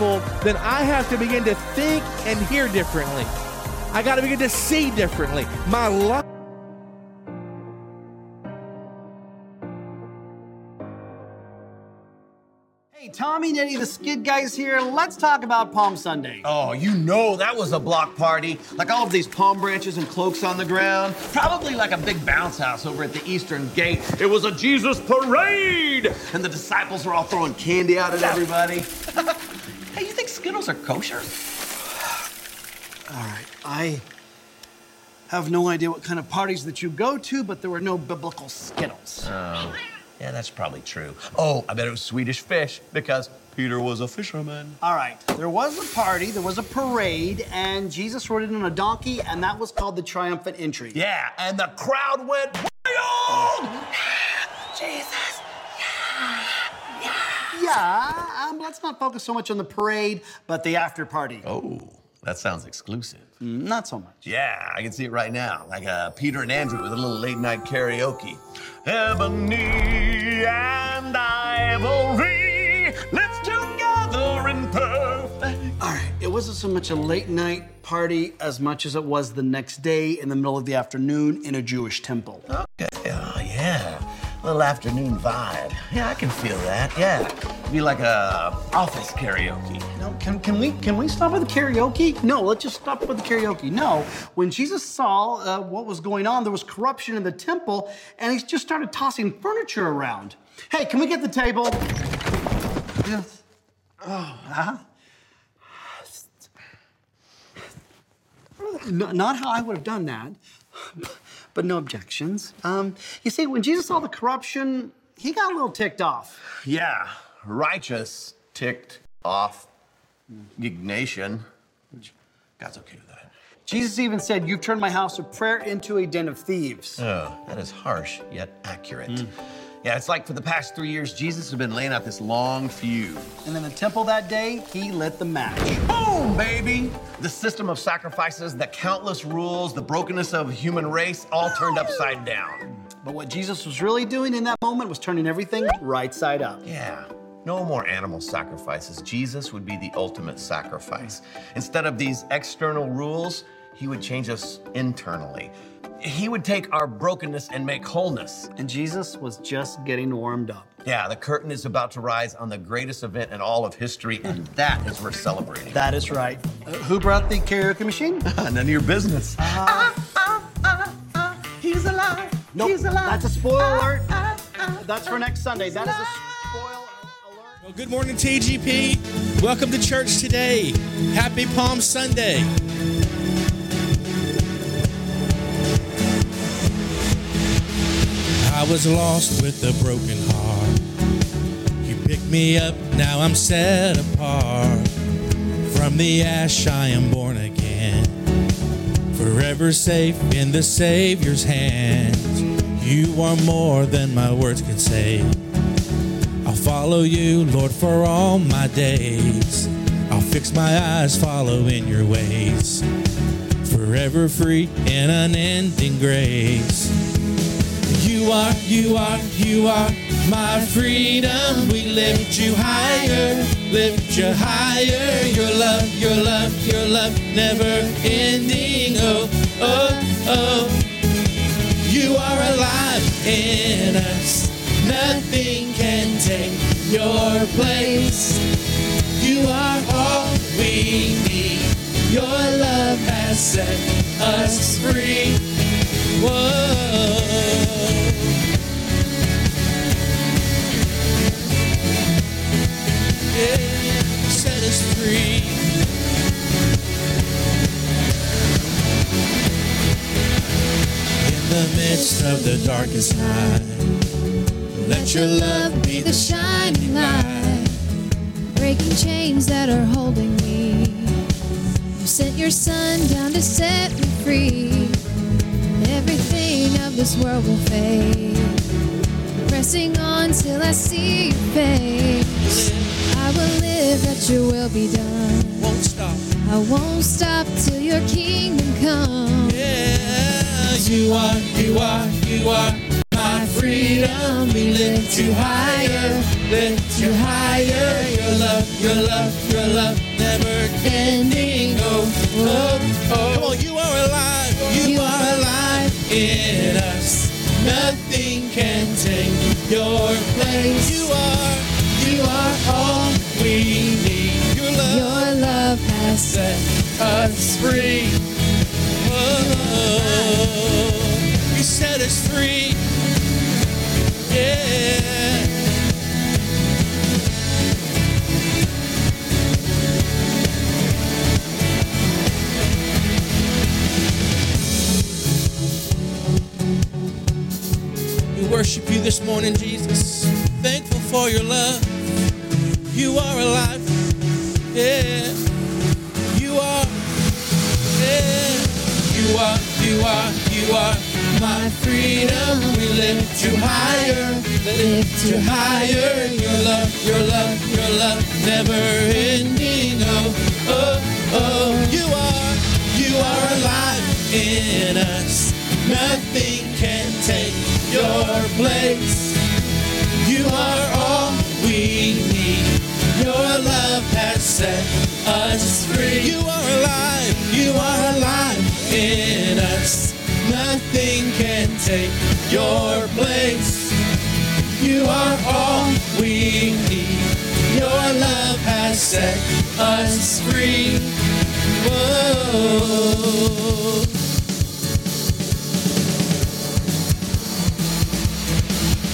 what then I have to begin to think and hear differently. I got to begin to see differently. My life. Hey, Tommy and Eddie, the Skit Guys here. Let's talk about Palm Sunday. Oh, you know that was a block party. Like all of these palm branches and cloaks on the ground. Probably like a big bounce house over at the Eastern Gate. It was a Jesus parade! And the disciples were all throwing candy out at everybody. hey, you think Skittles are kosher? All right, I have no idea what kind of parties that you go to, but there were no biblical Skittles. Oh, yeah, that's probably true. Oh, I bet it was Swedish fish because Peter was a fisherman. All right, there was a party, there was a parade, and Jesus rode in on a donkey, and that was called the triumphant entry. Yeah, and the crowd went wild! Jesus! Yeah, um, let's not focus so much on the parade, but the after party. Oh, that sounds exclusive. Not so much. Yeah, I can see it right now. Like uh, Peter and Andrew with a little late night karaoke. Ebony and Ivory, let's together in perfect. All right, it wasn't so much a late night party as much as it was the next day in the middle of the afternoon in a Jewish temple. Okay, oh yeah. Little afternoon vibe. Yeah, I can feel that. Yeah. Be like a office karaoke. No, can, can we can we stop with the karaoke? No, let's just stop with the karaoke. No, when Jesus saw uh, what was going on, there was corruption in the temple, and he just started tossing furniture around. Hey, can we get the table? Yes. Oh, huh? Not how I would have done that, but no objections. Um, you see, when Jesus saw the corruption, he got a little ticked off. Yeah, righteous ticked off Ignatian. Which God's okay with that. Jesus even said, You've turned my house of prayer into a den of thieves. Oh, that is harsh yet accurate. Yeah, it's like for the past three years, Jesus has been laying out this long fuse. And in the temple that day, he lit the match. Boom, baby! The system of sacrifices, the countless rules, the brokenness of human race, all turned upside down. But what Jesus was really doing in that moment was turning everything right side up. Yeah. No more animal sacrifices. Jesus would be the ultimate sacrifice. Instead of these external rules, he would change us internally. He would take our brokenness and make wholeness. And Jesus was just getting warmed up. Yeah, the curtain is about to rise on the greatest event in all of history, and that is worth celebrating. That is right. Uh, who brought the karaoke machine? None of your business. Ah, ah, ah, He's alive. Nope, He's alive. that's a spoiler alert. That's for next Sunday. That is a spoiler alert. Well, good morning, TGP. Welcome to church today. Happy Palm Sunday. I was lost with a broken heart. You picked me up, now I'm set apart. From the ash, I am born again. Forever safe in the Savior's hands. You are more than my words can say. I'll follow you, Lord, for all my days. I'll fix my eyes following your ways. Forever free in unending grace. You are, you are, you are my freedom. We lift you higher, lift you higher. Your love, your love, your love, never ending. Oh, oh, oh. You are alive in us. Nothing can take your place. You are all we need. Your love has set us free. Whoa. Set us free. In the midst of the darkest night, let your love be the shining light. breaking chains that are holding me. You sent your son down to set me free. Everything of this world will fade. Pressing on till I see your face. I will live that your will be done. Won't stop. I won't stop till your kingdom comes. Yeah, you are, you are, you are my freedom. We lift you higher, lift you higher. Your love your love, your love, never ending. Oh, oh, oh. Come on, you are alive. You, You are alive in us. Nothing can take your place. You are, you are all set us free. Oh, you set us free. Yeah. We worship you this morning, Jesus. Thankful for your love. You are alive. Yeah. Are. You are. You are my freedom. We lift you higher. Lift you higher. Your love. Your love. Your love. Never ending. Oh. Oh. Oh. You are. You are alive in us. Nothing can take your place. You are all we need. Your love has set us free. You are alive. You are us. Nothing can take your place. You are all we need. Your love has set us free. Whoa.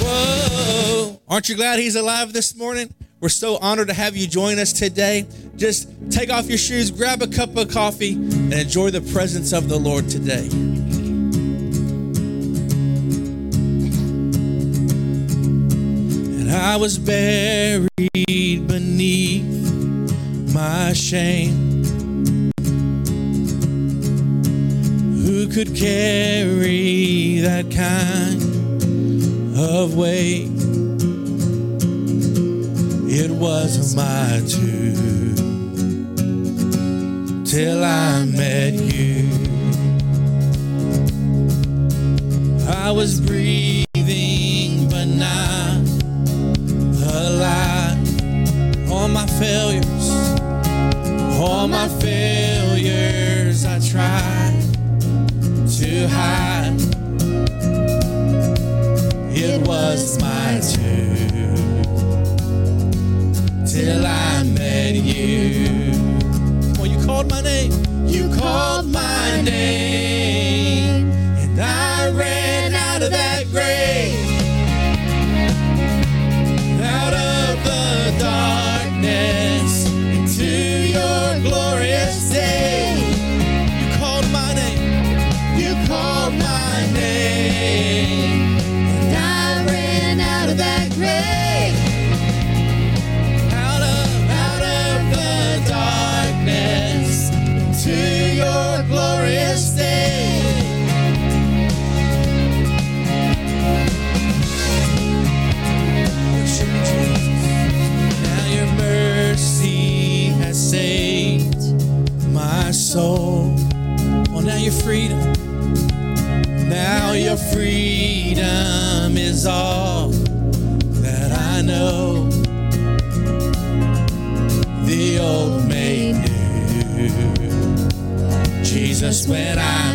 Whoa. Aren't you glad he's alive this morning? We're so honored to have you join us today. Just take off your shoes, grab a cup of coffee, and enjoy the presence of the Lord today. And I was buried beneath my shame. Who could carry that kind of weight? It was my too till I met you. I was breathing, freedom is all that I know the old made new. Jesus, when I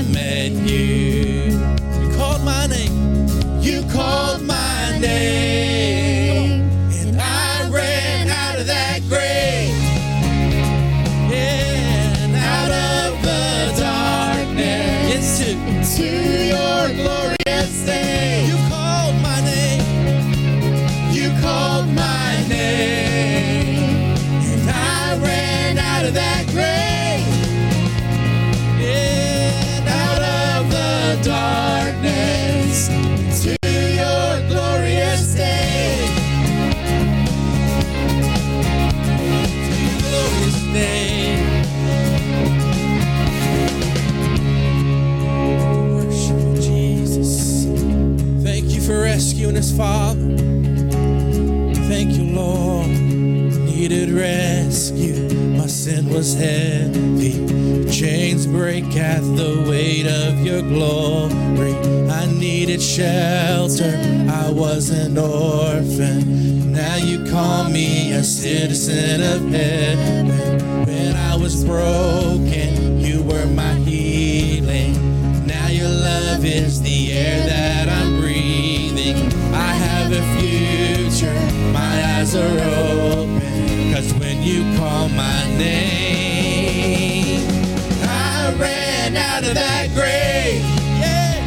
Father. Thank you, Lord. Needed rescue. My sin was heavy. Chains break at the weight of your glory. I needed shelter, I was an orphan. Now you call me a citizen of heaven. When I was broken, you were my healing. Now your love is the air that future, my eyes are open. Cause when you call my name, I ran out of that grave. Yeah.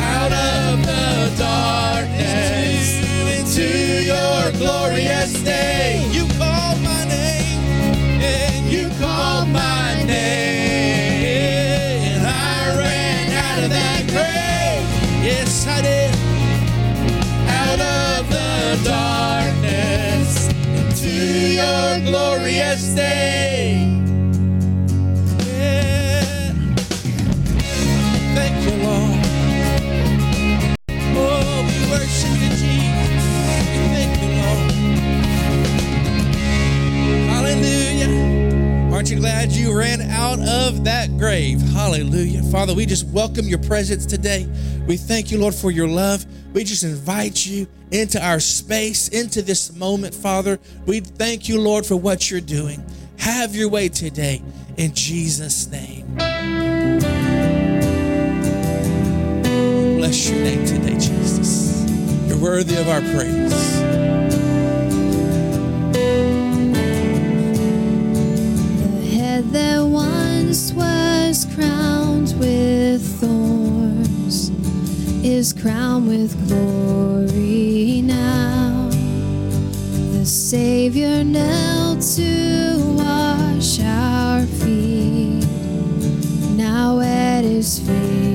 Out of the darkness into your glorious day. Your glorious day. Yeah. Thank you, Lord. Oh, we worship you, Jesus. Thank you, Lord. Hallelujah. Aren't you glad you ran out of that grave? Hallelujah. Father, we just welcome your presence today. We thank you, Lord, for your love. We just invite you into our space, into this moment, Father. We thank you, Lord, for what you're doing. Have your way today in Jesus' name. Bless your name today, Jesus. You're worthy of our praise. The head that once was crowned with thorns is crowned with glory now. The Savior knelt to wash our feet. Now at his feet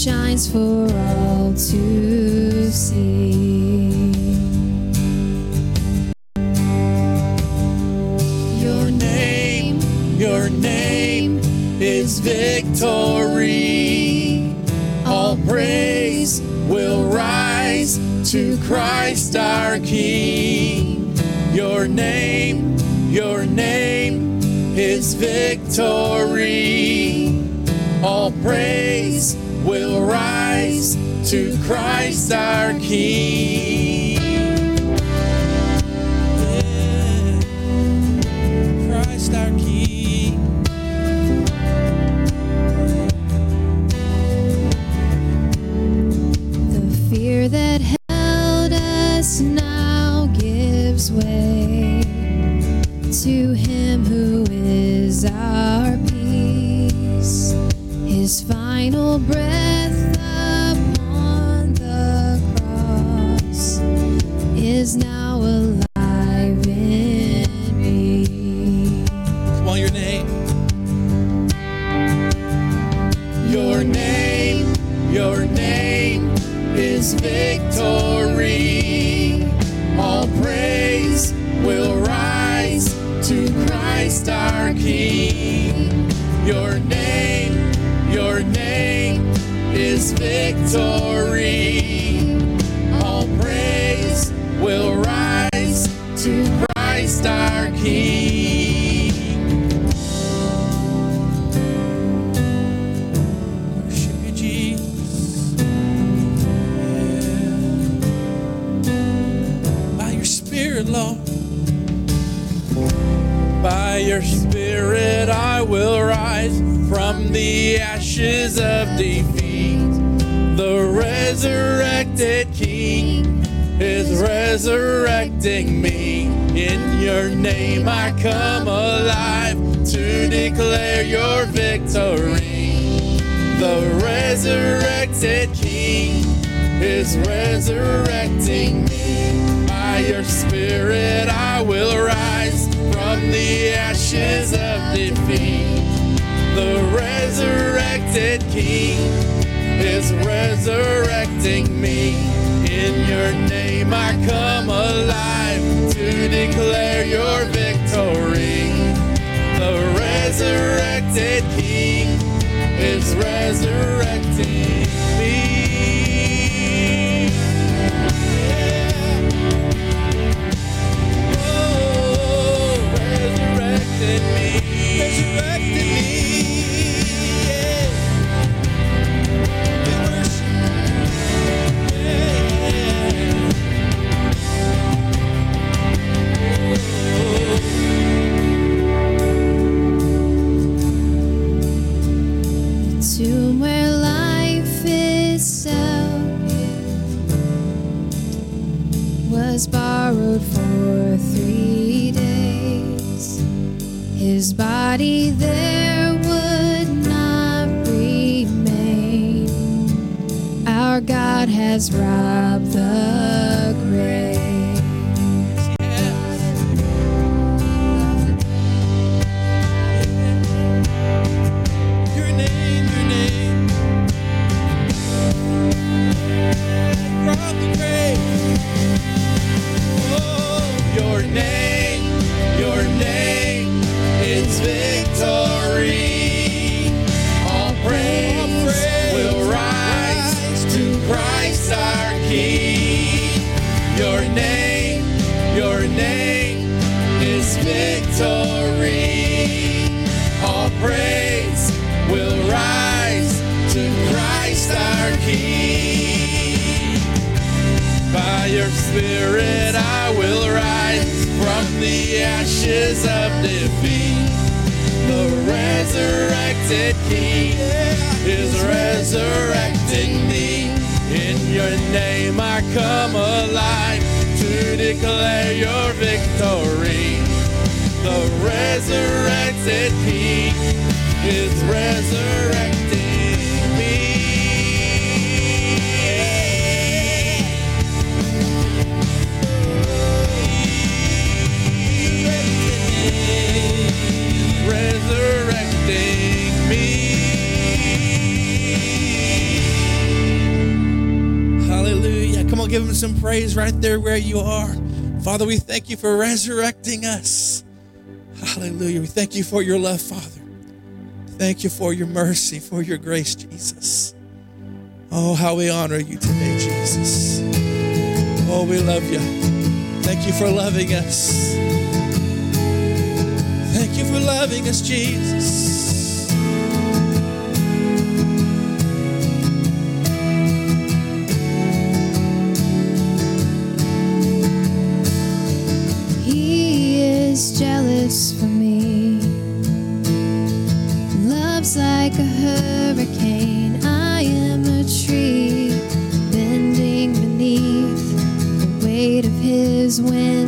shines for all to see. Your name, Your name is victory. All praise will rise to Christ our King. Your name, your name is victory. All praise to Christ our King. Is resurrecting me. In your name I come alive to declare your victory. The resurrected King is resurrecting me. Oh, resurrected me. Resurrected me. Has robbed the ashes of defeat. The resurrected King is resurrecting me. In your name I come alive to declare your victory. The resurrected King is resurrecting some praise right there where you are. Father, we thank you for resurrecting us. Hallelujah. We thank you for your love, Father. Thank you for your mercy, for your grace, Jesus. Oh, how we honor you today, Jesus. Oh, we love you. Thank you for loving us. Thank you for loving us, Jesus. For me. Love's like a hurricane. I am a tree bending beneath the weight of his wind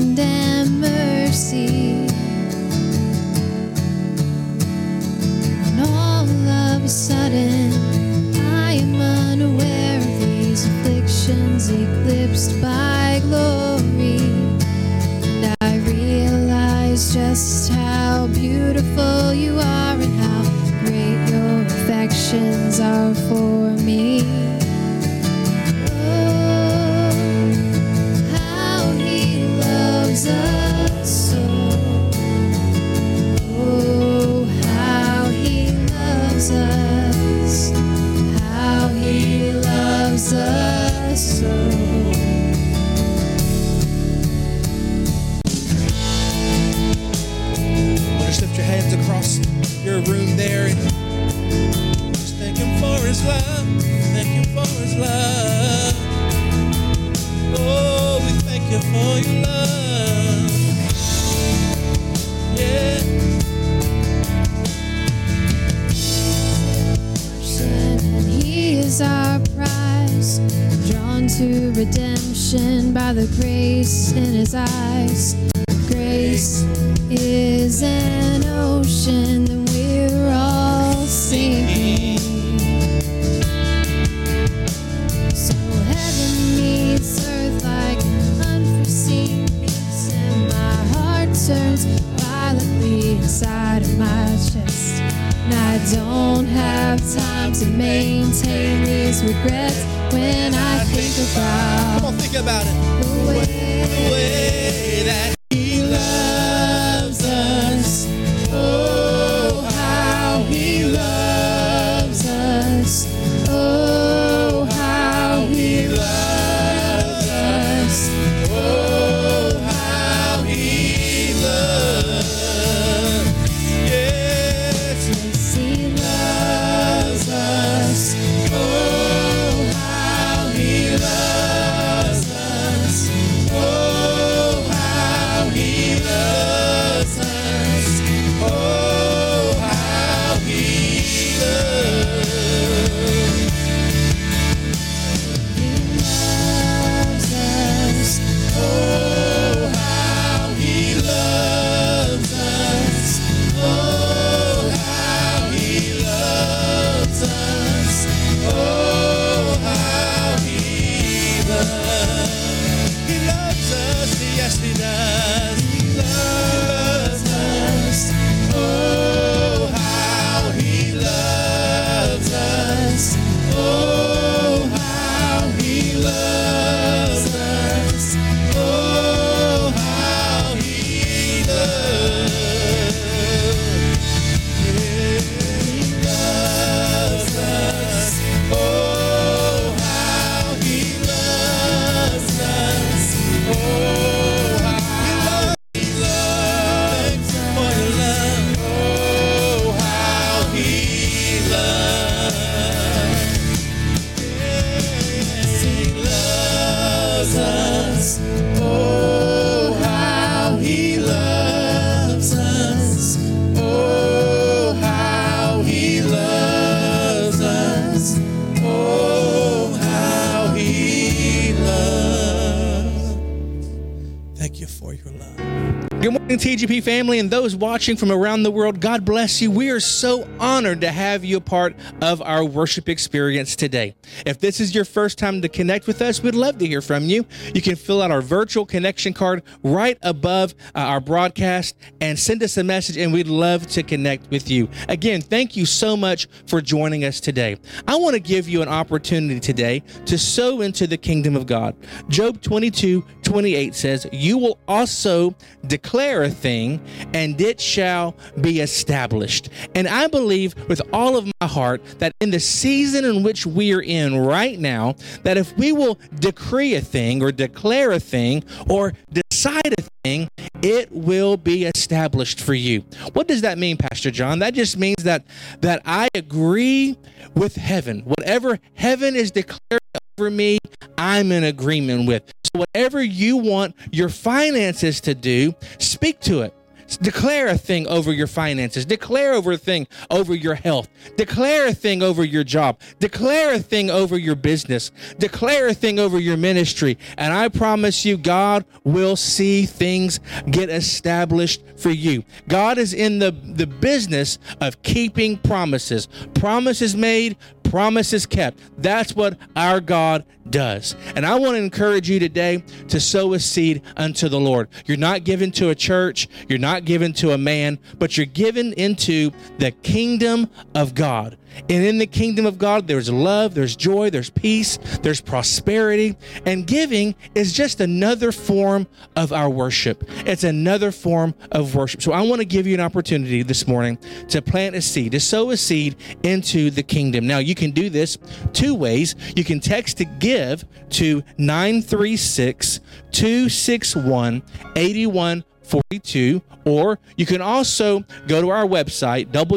my chest and I don't have time to maintain these regrets when I think about Come on, think about it. the way The way those watching from around the world. God bless you. We are so honored to have you a part of our worship experience today. If this is your first time to connect with us, we'd love to hear from you. You can fill out our virtual connection card right above uh, our broadcast and send us a message, and we'd love to connect with you. Again, thank you so much for joining us today. I want to give you an opportunity today to sow into the kingdom of God. Job 22 28 says, You will also declare a thing, and it shall be established. And I believe with all of my heart that in the season in which we are in right now, that if we will decree a thing or declare a thing or decide a thing, it will be established for you. What does that mean, Pastor John? That just means that that I agree with heaven. Whatever heaven is declared over me, I'm in agreement with. So whatever you want your finances to do, speak to it. Declare a thing over your finances. Declare over a thing over your health. Declare a thing over your job. Declare a thing over your business. Declare a thing over your ministry. And I promise you, God will see things get established for you. God is in the, the business of keeping promises. Promises made, promises kept. That's what our God does. And I want to encourage you today to sow a seed unto the Lord. You're not given to a church, you're not given to a man, but you're given into the kingdom of God. And in the kingdom of God, there's love, there's joy, there's peace, there's prosperity. And giving is just another form of our worship. It's another form of worship. So I want to give you an opportunity this morning to plant a seed, to sow a seed into the kingdom. Now, you can do this two ways. You can text to give to 936 261 8142 or you can also go to our website www.tgp.church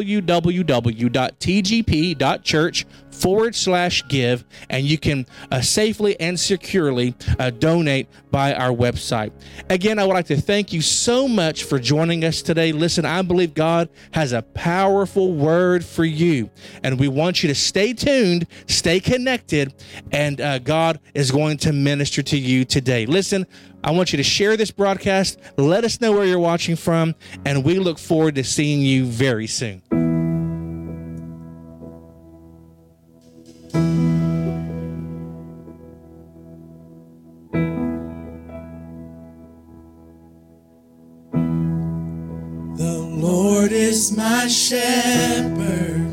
forward slash give and you can uh, safely and securely uh, donate by our website again i would like to thank you so much for joining us today listen i believe god has a powerful word for you and we want you to stay tuned stay connected and uh, god is going to minister to you today listen I want you to share this broadcast. Let us know where you're watching from, and we look forward to seeing you very soon. is my shepherd.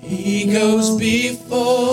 He goes before.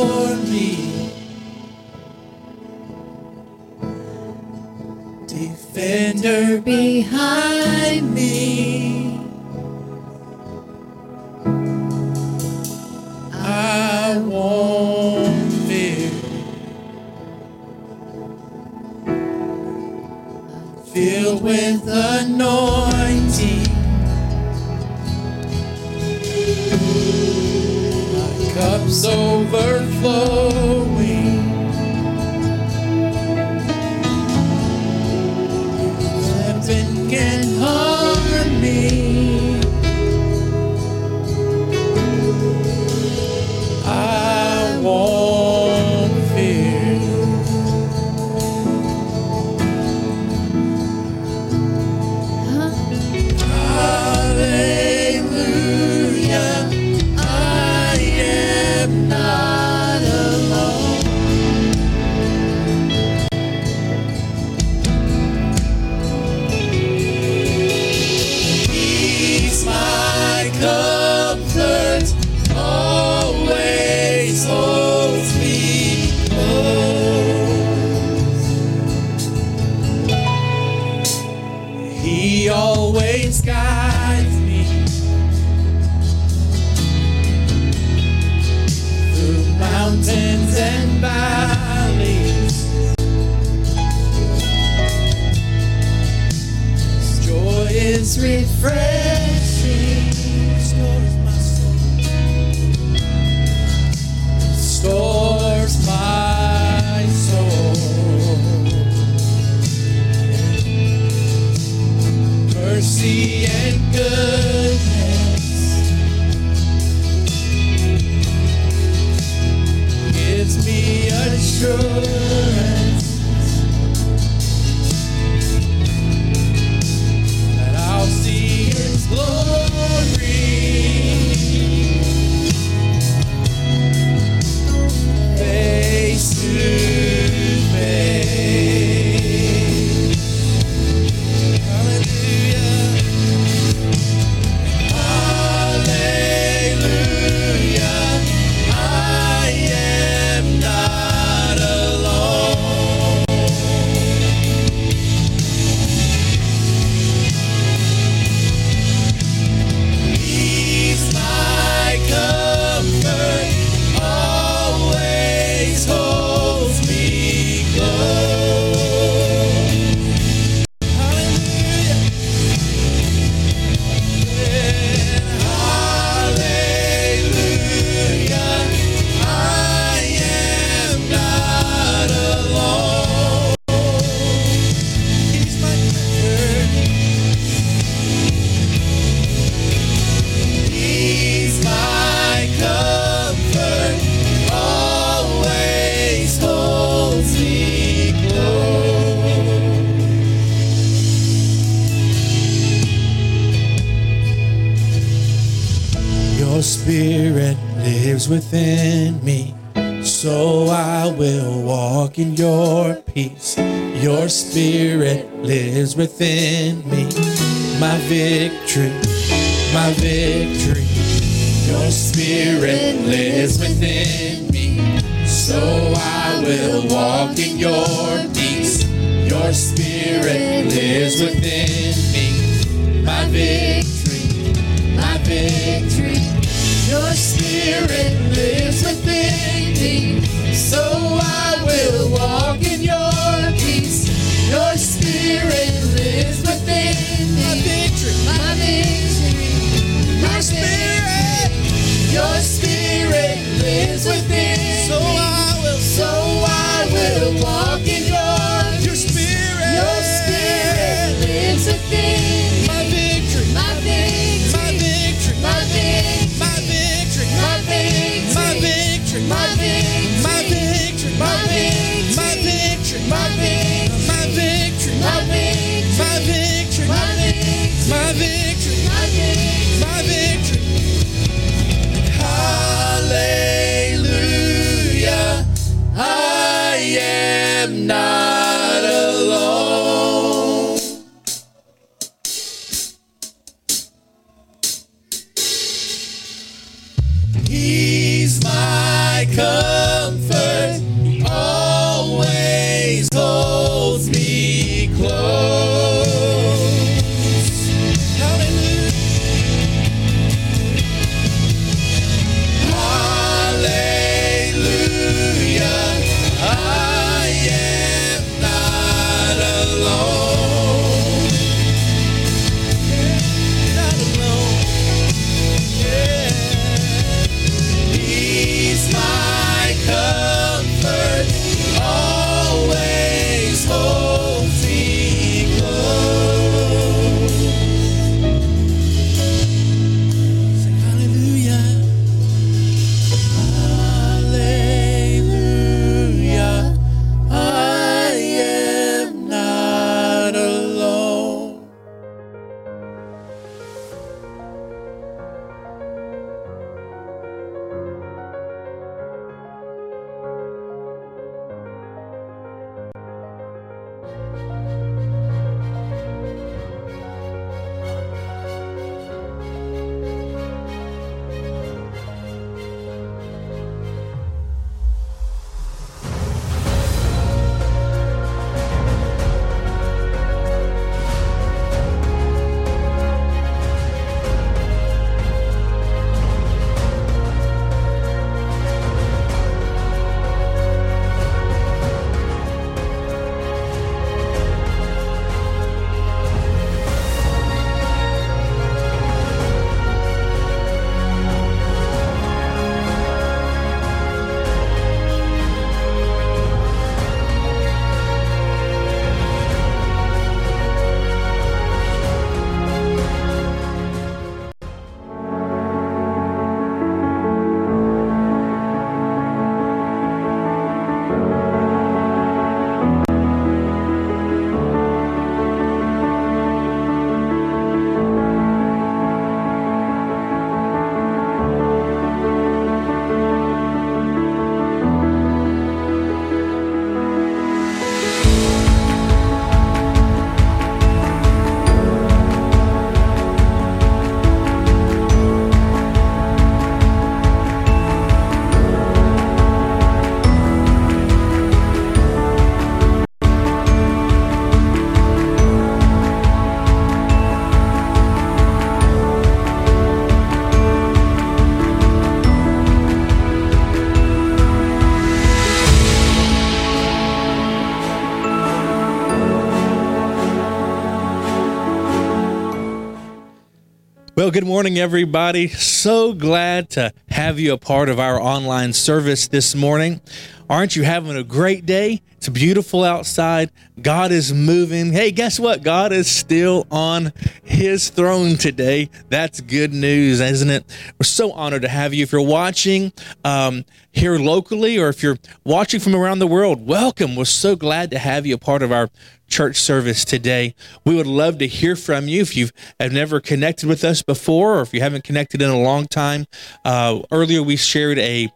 Good morning, everybody. So glad to have you a part of our online service this morning. Aren't you having a great day? Beautiful outside. God is moving. Hey, guess what? God is still on his throne today. That's good news, isn't it? We're so honored to have you. If you're watching um, here locally or if you're watching from around the world, welcome. We're so glad to have you a part of our church service today. We would love to hear from you if you have never connected with us before or if you haven't connected in a long time. Uh, earlier, we shared a,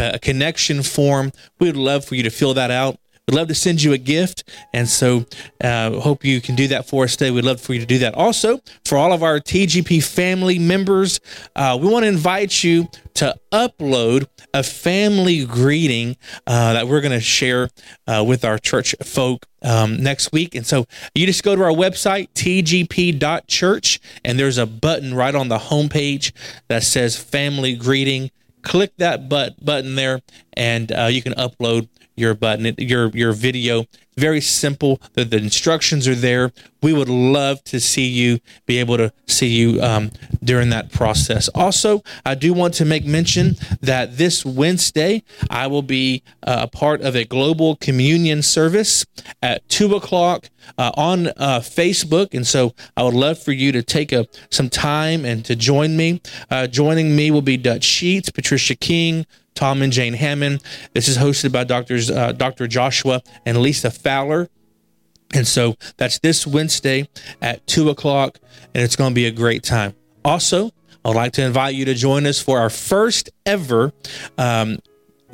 a connection form. We would love for you to fill that out. We'd love to send you a gift. And so, uh, hope you can do that for us today. We'd love for you to do that. Also, for all of our TGP family members, uh, we want to invite you to upload a family greeting uh, that we're going to share uh, with our church folk um, next week. And so you just go to our website, tgp.church, and there's a button right on the homepage that says family greeting. Click that but- button there, and uh, you can upload your button, your your video. Very simple. The, the instructions are there. We would love to see you, be able to see you um, during that process. Also, I do want to make mention that this Wednesday I will be uh, a part of a global communion service at two o'clock uh, on uh, Facebook, and so I would love for you to take a some time and to join me. Uh, joining me will be Dutch Sheets, Patricia King. Tom and Jane Hamon. This is hosted by doctors uh, Dr. Joshua and Lisa Fowler. And so that's this Wednesday at two o'clock, and it's going to be a great time. Also, I'd like to invite you to join us for our first ever um,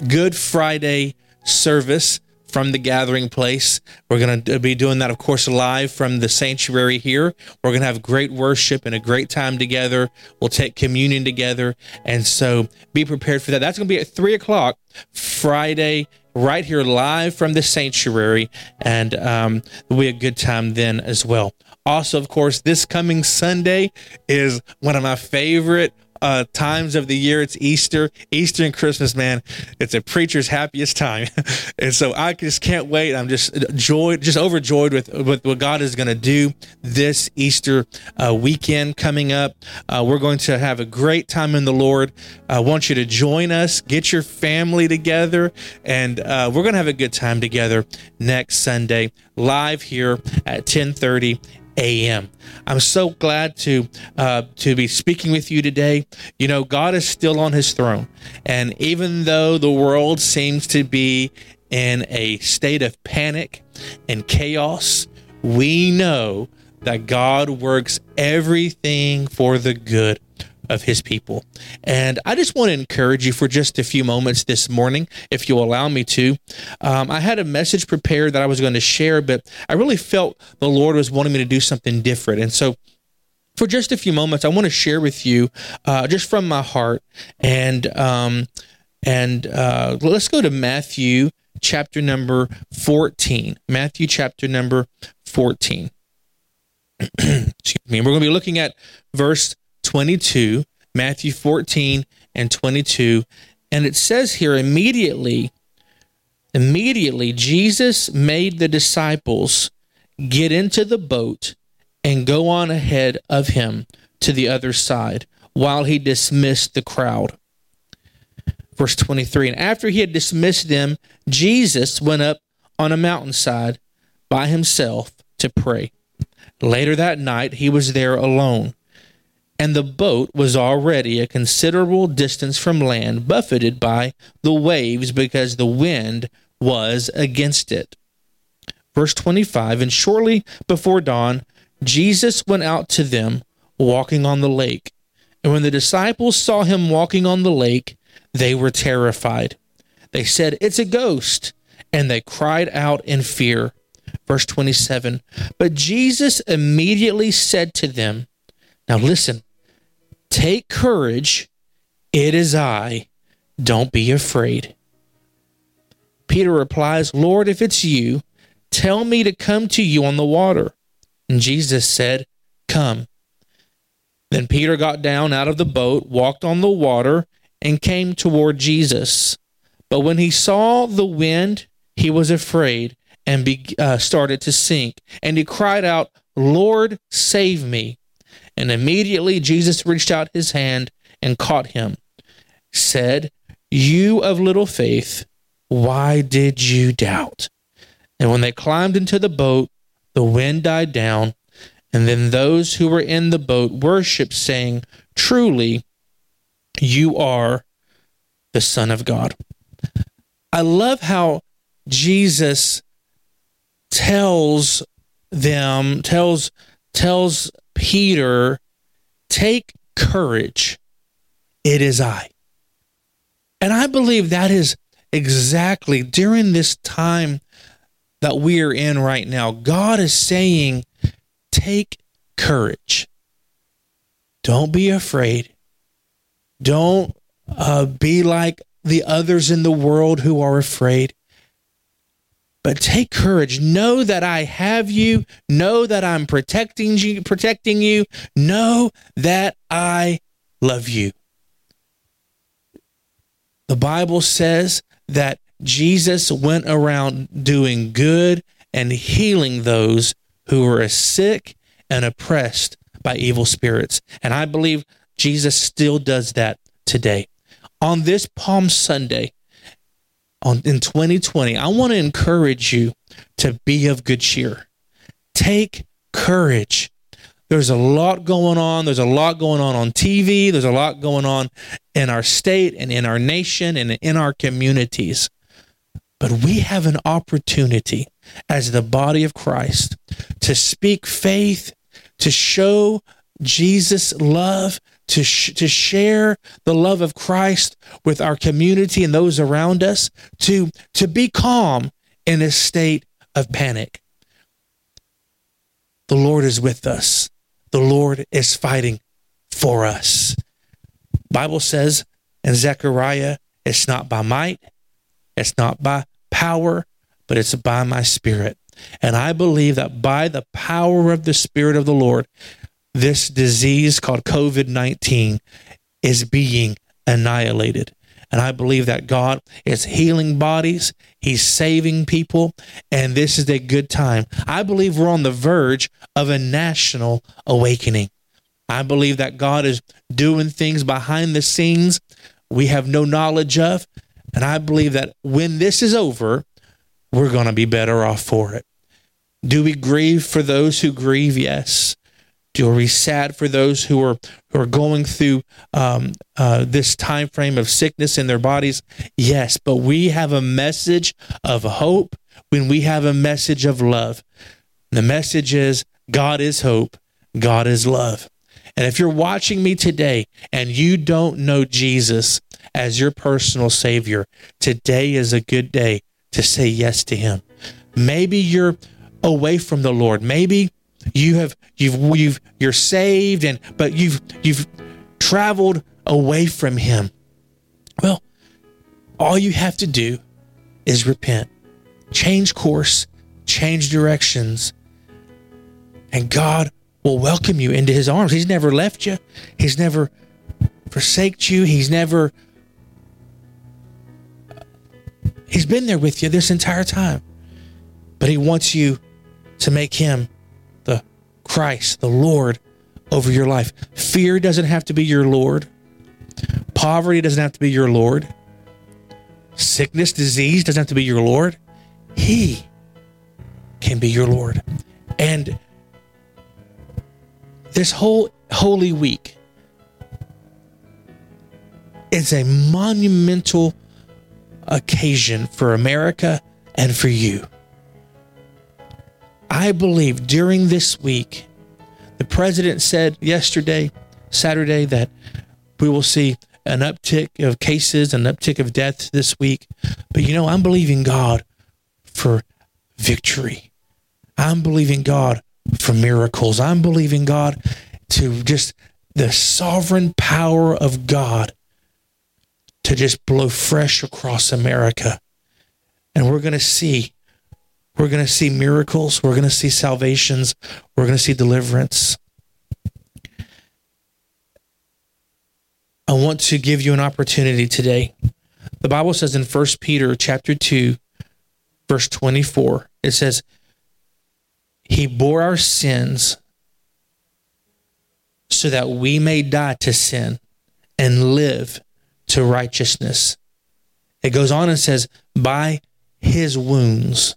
Good Friday service from the gathering place. We're going to be doing that, of course, live from the sanctuary here. We're going to have great worship and a great time together. We'll take communion together. And so be prepared for that. That's going to be at three o'clock Friday, right here live from the sanctuary. And um, it'll be a good time then as well. Also, of course, this coming Sunday is one of my favorite uh, times of the year. It's Easter, Easter and Christmas, man. It's a preacher's happiest time, and so I just can't wait. I'm just joyed, just overjoyed with, with what God is going to do this Easter uh, weekend coming up. Uh, we're going to have a great time in the Lord. I want you to join us, get your family together, and uh, we're going to have a good time together next Sunday live here at 10:30 a.m. I'm so glad to uh, to be speaking with you today. You know, God is still on His throne, and even though the world seems to be in a state of panic and chaos, we know that God works everything for the good of his people. And I just want to encourage you for just a few moments this morning, if you'll allow me to. Um, I had a message prepared that I was going to share, but I really felt the Lord was wanting me to do something different. And so, for just a few moments, I want to share with you, uh, just from my heart, and um, and uh, let's go to Matthew chapter number fourteen. Matthew chapter number fourteen. Excuse me. We're going to be looking at verse 22, Matthew 14 and 22. And it says here immediately, immediately, Jesus made the disciples get into the boat and go on ahead of him to the other side while he dismissed the crowd. Verse 23 And after he had dismissed them, Jesus went up on a mountainside by himself to pray. Later that night, he was there alone and the boat was already a considerable distance from land, buffeted by the waves because the wind was against it. Verse 25 And shortly before dawn, Jesus went out to them, walking on the lake. And when the disciples saw him walking on the lake, they were terrified. They said, It's a ghost. And they cried out in fear. Verse 27 But Jesus immediately said to them, Now listen, Take courage. It is I. Don't be afraid. Peter replies, Lord, if it's you, tell me to come to you on the water. And Jesus said, Come. Then Peter got down out of the boat, walked on the water, and came toward Jesus. But when he saw the wind, he was afraid and be, uh, started to sink. And he cried out, Lord, save me. And immediately Jesus reached out his hand and caught him, said, You of little faith, why did you doubt? And when they climbed into the boat, the wind died down, and then those who were in the boat worshiped, saying, Truly, you are the Son of God. I love how Jesus tells them, tells tells Peter, take courage. It is I. And I believe that is exactly during this time that we are in right now. God is saying, take courage. Don't be afraid. Don't uh, be like the others in the world who are afraid. But take courage. Know that I have you. Know that I'm protecting you, protecting you. Know that I love you. The Bible says that Jesus went around doing good and healing those who were sick and oppressed by evil spirits. And I believe Jesus still does that today. On this Palm Sunday, on in 2020, I want to encourage you to be of good cheer. Take courage. There's a lot going on. There's a lot going on on TV. There's a lot going on in our state and in our nation and in our communities. But we have an opportunity as the body of Christ to speak faith, to show Jesus' love, to, sh- to share the love of Christ with our community and those around us, to, to be calm in a state of panic. The Lord is with us. The Lord is fighting for us. Bible says in Zechariah, it's not by might, it's not by power, but it's by my spirit. And I believe that by the power of the Spirit of the Lord, this disease called COVID 19 is being annihilated. And I believe that God is healing bodies, He's saving people, and this is a good time. I believe we're on the verge of a national awakening. I believe that God is doing things behind the scenes we have no knowledge of. And I believe that when this is over, we're going to be better off for it. Do we grieve for those who grieve? Yes. Do we sad for those who are who are going through um, uh, this time frame of sickness in their bodies? Yes, but we have a message of hope when we have a message of love. The message is God is hope, God is love. And if you're watching me today and you don't know Jesus as your personal Savior, today is a good day to say yes to Him. Maybe you're away from the Lord. Maybe you have you've you've you're saved and but you've you've traveled away from him. Well, all you have to do is repent. Change course, change directions, and God will welcome you into his arms. He's never left you. He's never forsaked you. He's never He's been there with you this entire time. But he wants you to make him Christ, the Lord over your life. Fear doesn't have to be your Lord. Poverty doesn't have to be your Lord. Sickness, disease doesn't have to be your Lord. He can be your Lord. And this whole Holy Week is a monumental occasion for America and for you. I believe during this week, the president said yesterday, Saturday, that we will see an uptick of cases, an uptick of deaths this week. But you know, I'm believing God for victory. I'm believing God for miracles. I'm believing God to just the sovereign power of God to just blow fresh across America. And we're going to see we're going to see miracles. We're going to see salvations. We're going to see deliverance. I want to give you an opportunity today. The Bible says in 1 Peter chapter 2 verse 24 it says he bore our sins so that we may die to sin and live to righteousness. It goes on and says by his wounds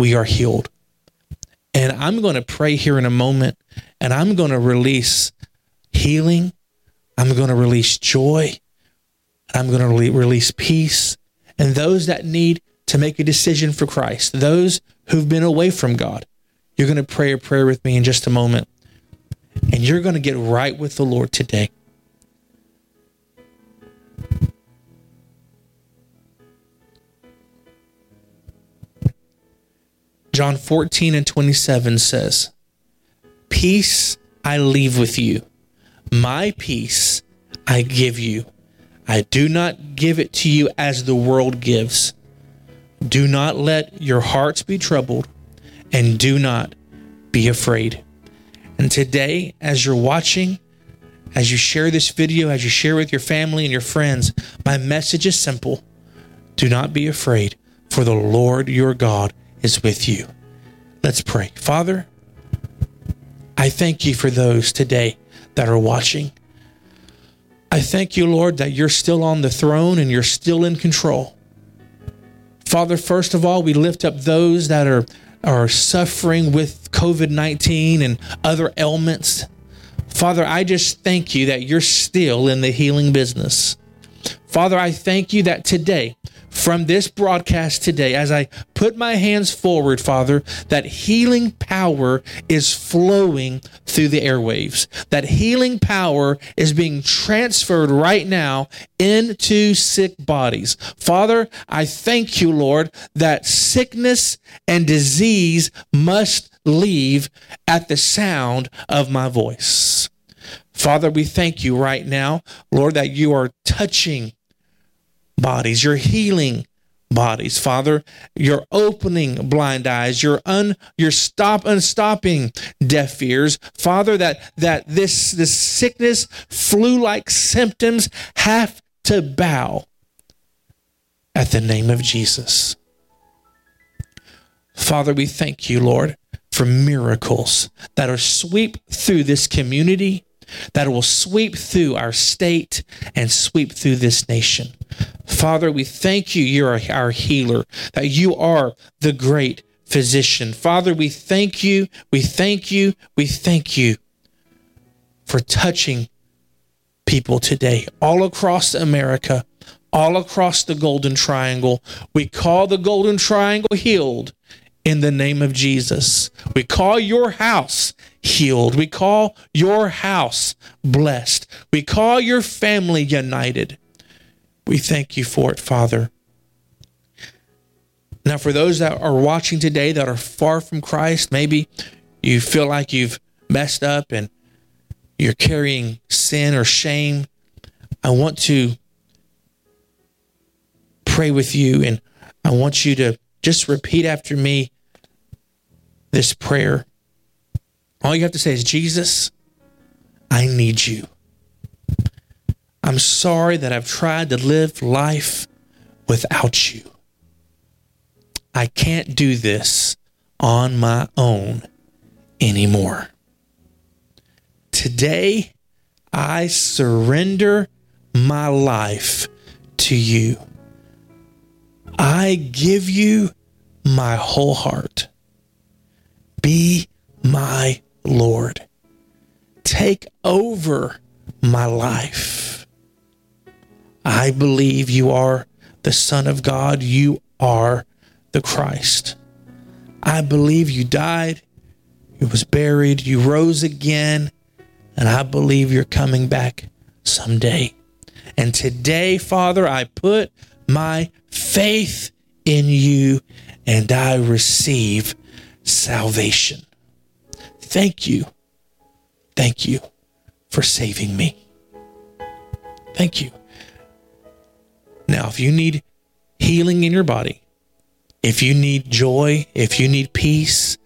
we are healed. And I'm going to pray here in a moment and I'm going to release healing I'm going to release joy. I'm going to release peace. And those that need to make a decision for Christ, those who've been away from God, you're going to pray a prayer with me in just a moment. And you're going to get right with the Lord today. John 14 and 27 says, Peace I leave with you my peace I give you. I do not give it to you as the world gives. Do not let your hearts be troubled, and do not be afraid. And today, as you're watching, as you share this video, as you share with your family and your friends, my message is simple do not be afraid, for the Lord your God is with you. Let's pray. Father, I thank you for those today that are watching. I thank you, Lord, that you're still on the throne and you're still in control. Father, first of all, we lift up those that are, are suffering with COVID 19 and other ailments. Father, I just thank you that you're still in the healing business. Father, I thank you that today from this broadcast today as I put my hands forward, Father, that healing power is flowing through the airwaves. That healing power is being transferred right now into sick bodies. Father, I thank you, Lord, that sickness and disease must leave at the sound of my voice. Father, we thank you right now, Lord, that you are touching bodies. You're healing bodies, Father. You're opening blind eyes. You're un you're stop unstopping deaf ears. Father, that that this this sickness, flu-like symptoms have to bow at the name of Jesus. Father, we thank you, Lord, for miracles that are sweep through this community that will sweep through our state and sweep through this nation. Father, we thank you, you're our healer, that you are the great physician. Father, we thank you, we thank you, we thank you for touching people today all across America, all across the Golden Triangle. We call the Golden Triangle healed in the name of Jesus. We call your house healed. We call your house blessed. We call your family united. We thank you for it, Father. Now, for those that are watching today that are far from Christ, maybe you feel like you've messed up and you're carrying sin or shame. I want to pray with you and I want you to just repeat after me this prayer. All you have to say is, Jesus, I need you. I'm sorry that I've tried to live life without you. I can't do this on my own anymore. Today, I surrender my life to you. I give you my whole heart. Be my Lord. Take over my life. I believe you are the Son of God. You are the Christ. I believe you died, you was buried, you rose again, and I believe you're coming back someday. And today, Father, I put my faith in you and I receive salvation. Thank you. Thank you for saving me. Thank you. Now, if you need healing in your body, if you need joy, if you need peace,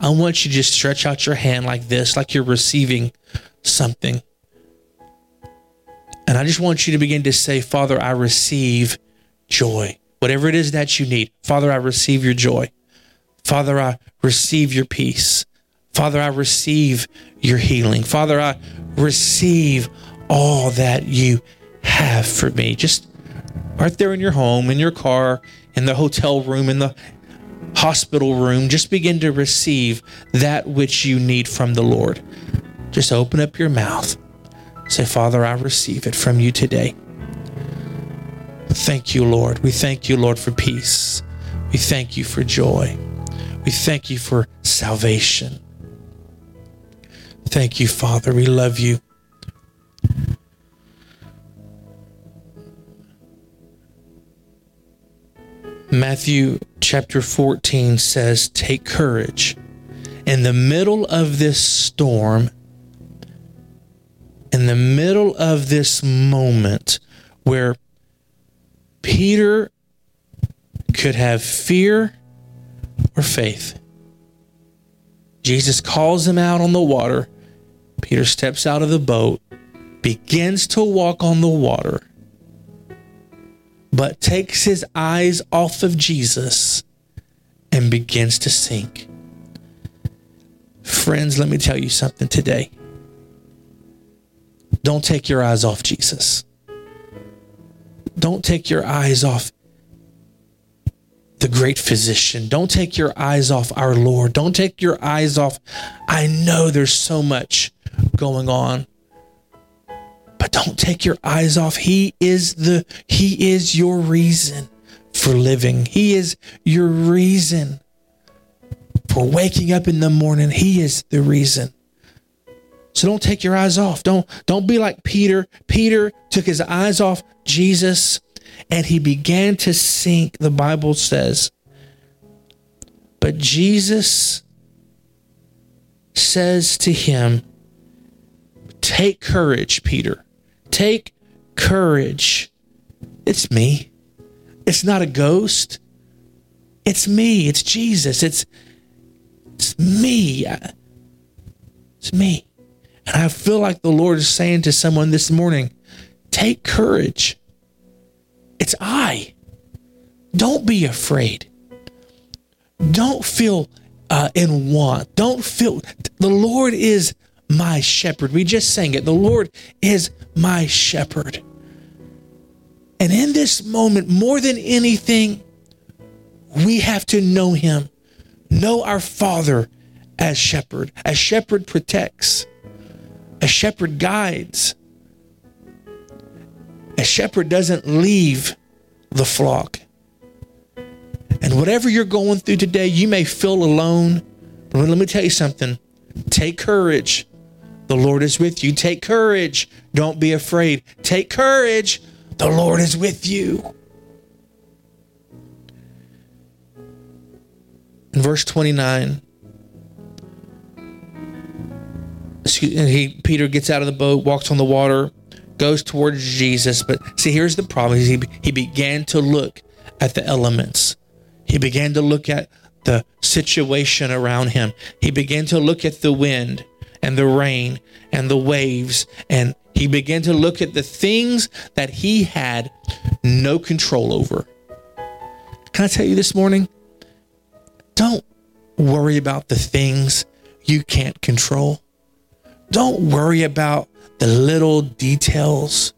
I want you to just stretch out your hand like this, like you're receiving something. And I just want you to begin to say, Father, I receive joy. Whatever it is that you need, Father, I receive your joy. Father, I receive your peace. Father, I receive your healing. Father, I receive all that you have for me. Just right there in your home, in your car, in the hotel room, in the hospital room, just begin to receive that which you need from the Lord. Just open up your mouth. Say, Father, I receive it from you today. Thank you, Lord. We thank you, Lord, for peace. We thank you for joy. We thank you for salvation. Thank you, Father. We love you. Matthew chapter 14 says, Take courage. In the middle of this storm, in the middle of this moment where Peter could have fear or faith, Jesus calls him out on the water. Peter steps out of the boat, begins to walk on the water but takes his eyes off of Jesus and begins to sink. Friends, let me tell you something today. Don't take your eyes off Jesus. Don't take your eyes off the great physician. Don't take your eyes off our Lord. Don't take your eyes off. I know there's so much going on but don't take your eyes off. He is the he is your reason for living. He is your reason for waking up in the morning. He is the reason. So don't take your eyes off. Don't don't be like Peter. Peter took his eyes off Jesus and he began to sink, the Bible says. But Jesus says to him, Take courage, Peter. Take courage. It's me. It's not a ghost. It's me. It's Jesus. It's it's me. It's me. And I feel like the Lord is saying to someone this morning, take courage. It's I. Don't be afraid. Don't feel uh, in want. Don't feel. The Lord is my shepherd. We just sang it. The Lord is my shepherd. And in this moment, more than anything, we have to know him, know our Father as shepherd. A shepherd protects, a shepherd guides, a shepherd doesn't leave the flock. And whatever you're going through today, you may feel alone. But let me tell you something take courage. The Lord is with you. Take courage. Don't be afraid. Take courage. The Lord is with you. In verse 29, he Peter gets out of the boat, walks on the water, goes towards Jesus. But see, here's the problem: he he began to look at the elements. He began to look at the situation around him. He began to look at the wind and the rain and the waves, and he began to look at the things that he had no control over. Can I tell you this morning? Don't worry about the things you can't control. Don't worry about the little details.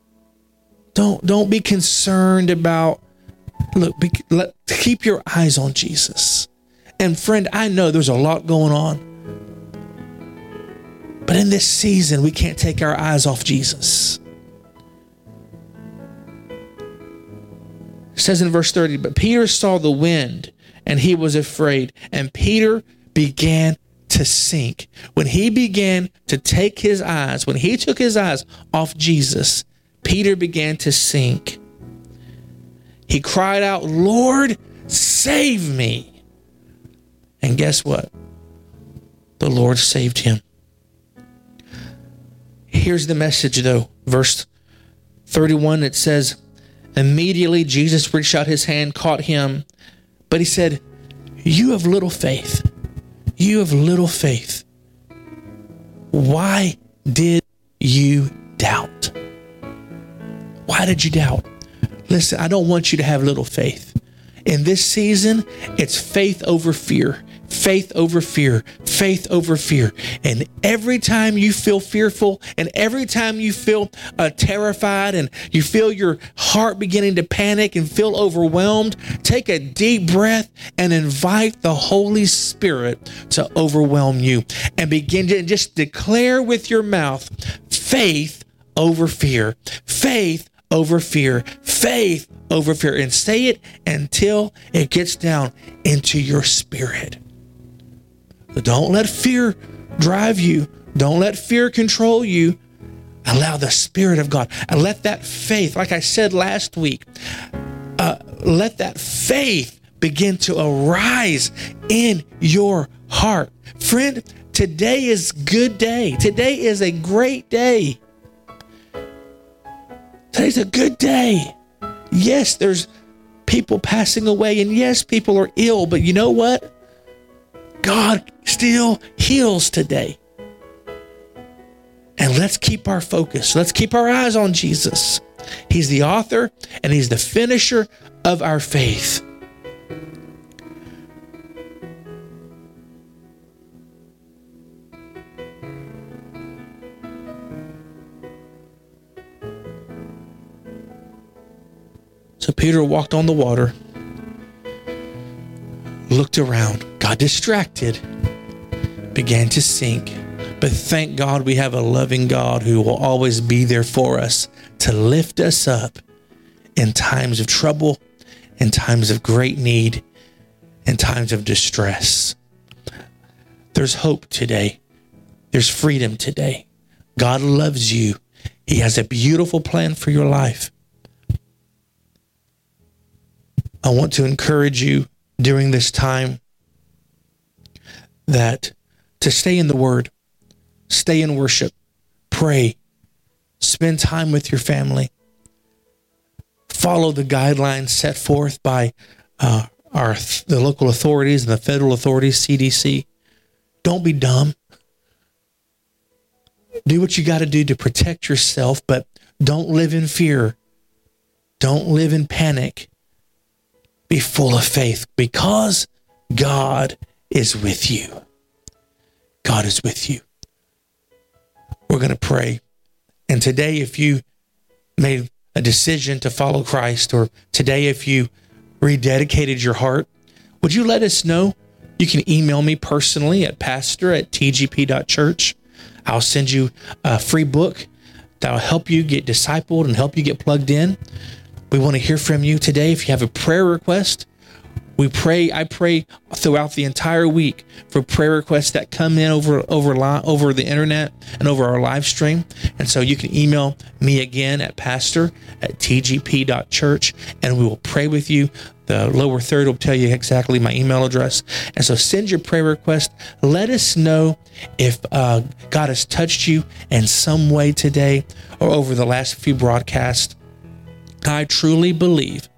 Don't don't be concerned about look be, let, keep your eyes on Jesus. And friend, I know there's a lot going on. But in this season, we can't take our eyes off Jesus. It says in verse 30, but Peter saw the wind and he was afraid. And Peter began to sink. When he began to take his eyes, when he took his eyes off Jesus, Peter began to sink. He cried out, Lord, save me. And guess what? The Lord saved him. Here's the message, though. Verse 31, it says, Immediately Jesus reached out his hand, caught him, but he said, You have little faith. You have little faith. Why did you doubt? Why did you doubt? Listen, I don't want you to have little faith. In this season, it's faith over fear faith over fear, faith over fear. And every time you feel fearful and every time you feel uh, terrified and you feel your heart beginning to panic and feel overwhelmed, take a deep breath and invite the Holy Spirit to overwhelm you and begin to just declare with your mouth faith over fear, faith over fear, faith over fear, and say it until it gets down into your spirit. Don't let fear drive you. Don't let fear control you. Allow the Spirit of God and let that faith, like I said last week, uh, let that faith begin to arise in your heart. Friend, today is good day. Today is a great day. Today's a good day. Yes, there's people passing away, and yes, people are ill, but you know what? God still heals today. And let's keep our focus. Let's keep our eyes on Jesus. He's the author and He's the finisher of our faith. So Peter walked on the water, looked around got distracted, began to sink. But thank God we have a loving God who will always be there for us to lift us up in times of trouble, in times of great need, in times of distress. There's hope today. There's freedom today. God loves you. He has a beautiful plan for your life. I want to encourage you during this time that to stay in the Word, stay in worship, pray, spend time with your family, follow the guidelines set forth by uh, our the local authorities and the federal authorities, CDC. Don't be dumb. Do what you got to do to protect yourself, but don't live in fear. Don't live in panic. Be full of faith because God is with you. God is with you. We're going to pray. And today, if you made a decision to follow Christ, or today, if you rededicated your heart, would you let us know? You can email me personally at pastor at tgp.church. I'll send you a free book that'll help you get discipled and help you get plugged in. We want to hear from you today. If you have a prayer request, We pray, I pray throughout the entire week for prayer requests that come in over over over the internet and over our live stream. And so you can email me again at pastor at tgp.church and we will pray with you. The lower third will tell you exactly my email address. And so send your prayer request. Let us know if uh, God has touched you in some way today or over the last few broadcasts. I truly believe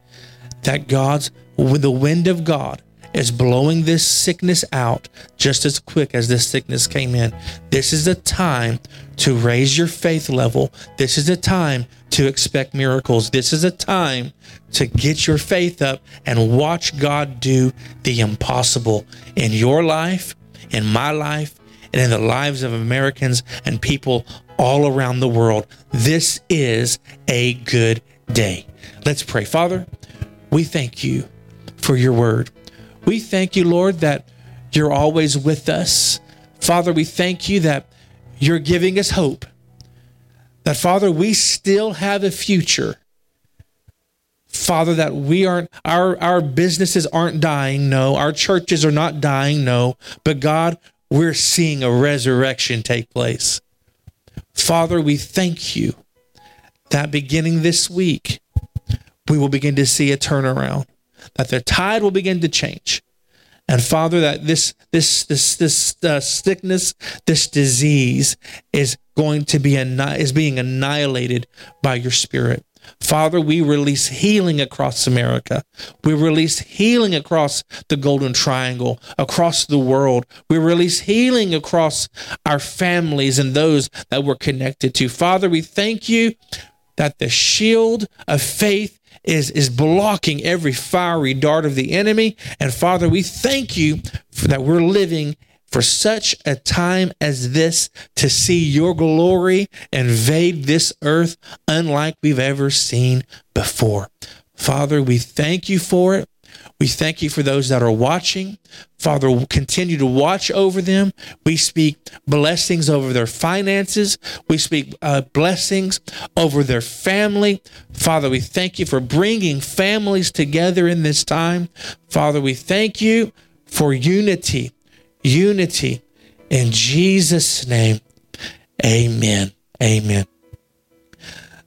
that God's the wind of God is blowing this sickness out just as quick as this sickness came in. This is the time to raise your faith level. This is the time to expect miracles. This is a time to get your faith up and watch God do the impossible in your life, in my life, and in the lives of Americans and people all around the world. This is a good day. Let's pray. Father, we thank you for your word. We thank you, Lord, that you're always with us. Father, we thank you that you're giving us hope. That, Father, we still have a future. Father, that we aren't, our, our businesses aren't dying, no. Our churches are not dying, no. But God, we're seeing a resurrection take place. Father, we thank you that beginning this week, we will begin to see a turnaround that the tide will begin to change. And Father, that this this this this uh, sickness, this disease is going to be is being annihilated by your Spirit. Father, we release healing across America. We release healing across the Golden Triangle, across the world. We release healing across our families and those that we're connected to. Father, we thank you that the shield of faith is, is blocking every fiery dart of the enemy. And Father, we thank you for that we're living for such a time as this to see your glory invade this earth unlike we've ever seen before. Father, we thank you for it. We thank you for those that are watching. Father, continue to watch over them. We speak blessings over their finances. We speak uh, blessings over their family. Father, we thank you for bringing families together in this time. Father, we thank you for unity, unity in Jesus' name. Amen. Amen.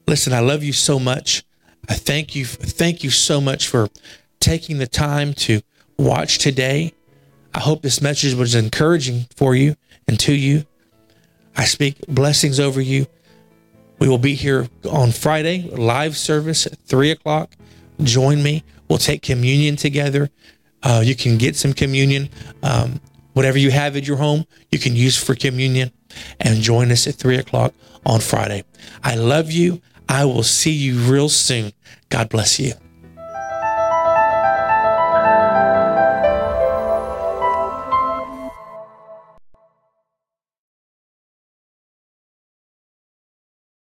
Listen, I love you so much. I thank you. Thank you so much for taking the time to watch today. I hope this message was encouraging for you and to you. I speak blessings over you. We will be here on Friday, live service at three o'clock. Join me. We'll take communion together. Uh, you can get some communion. Um, whatever you have at your home, you can use for communion. And join us at three o'clock on Friday. I love you. I will see you real soon. God bless you.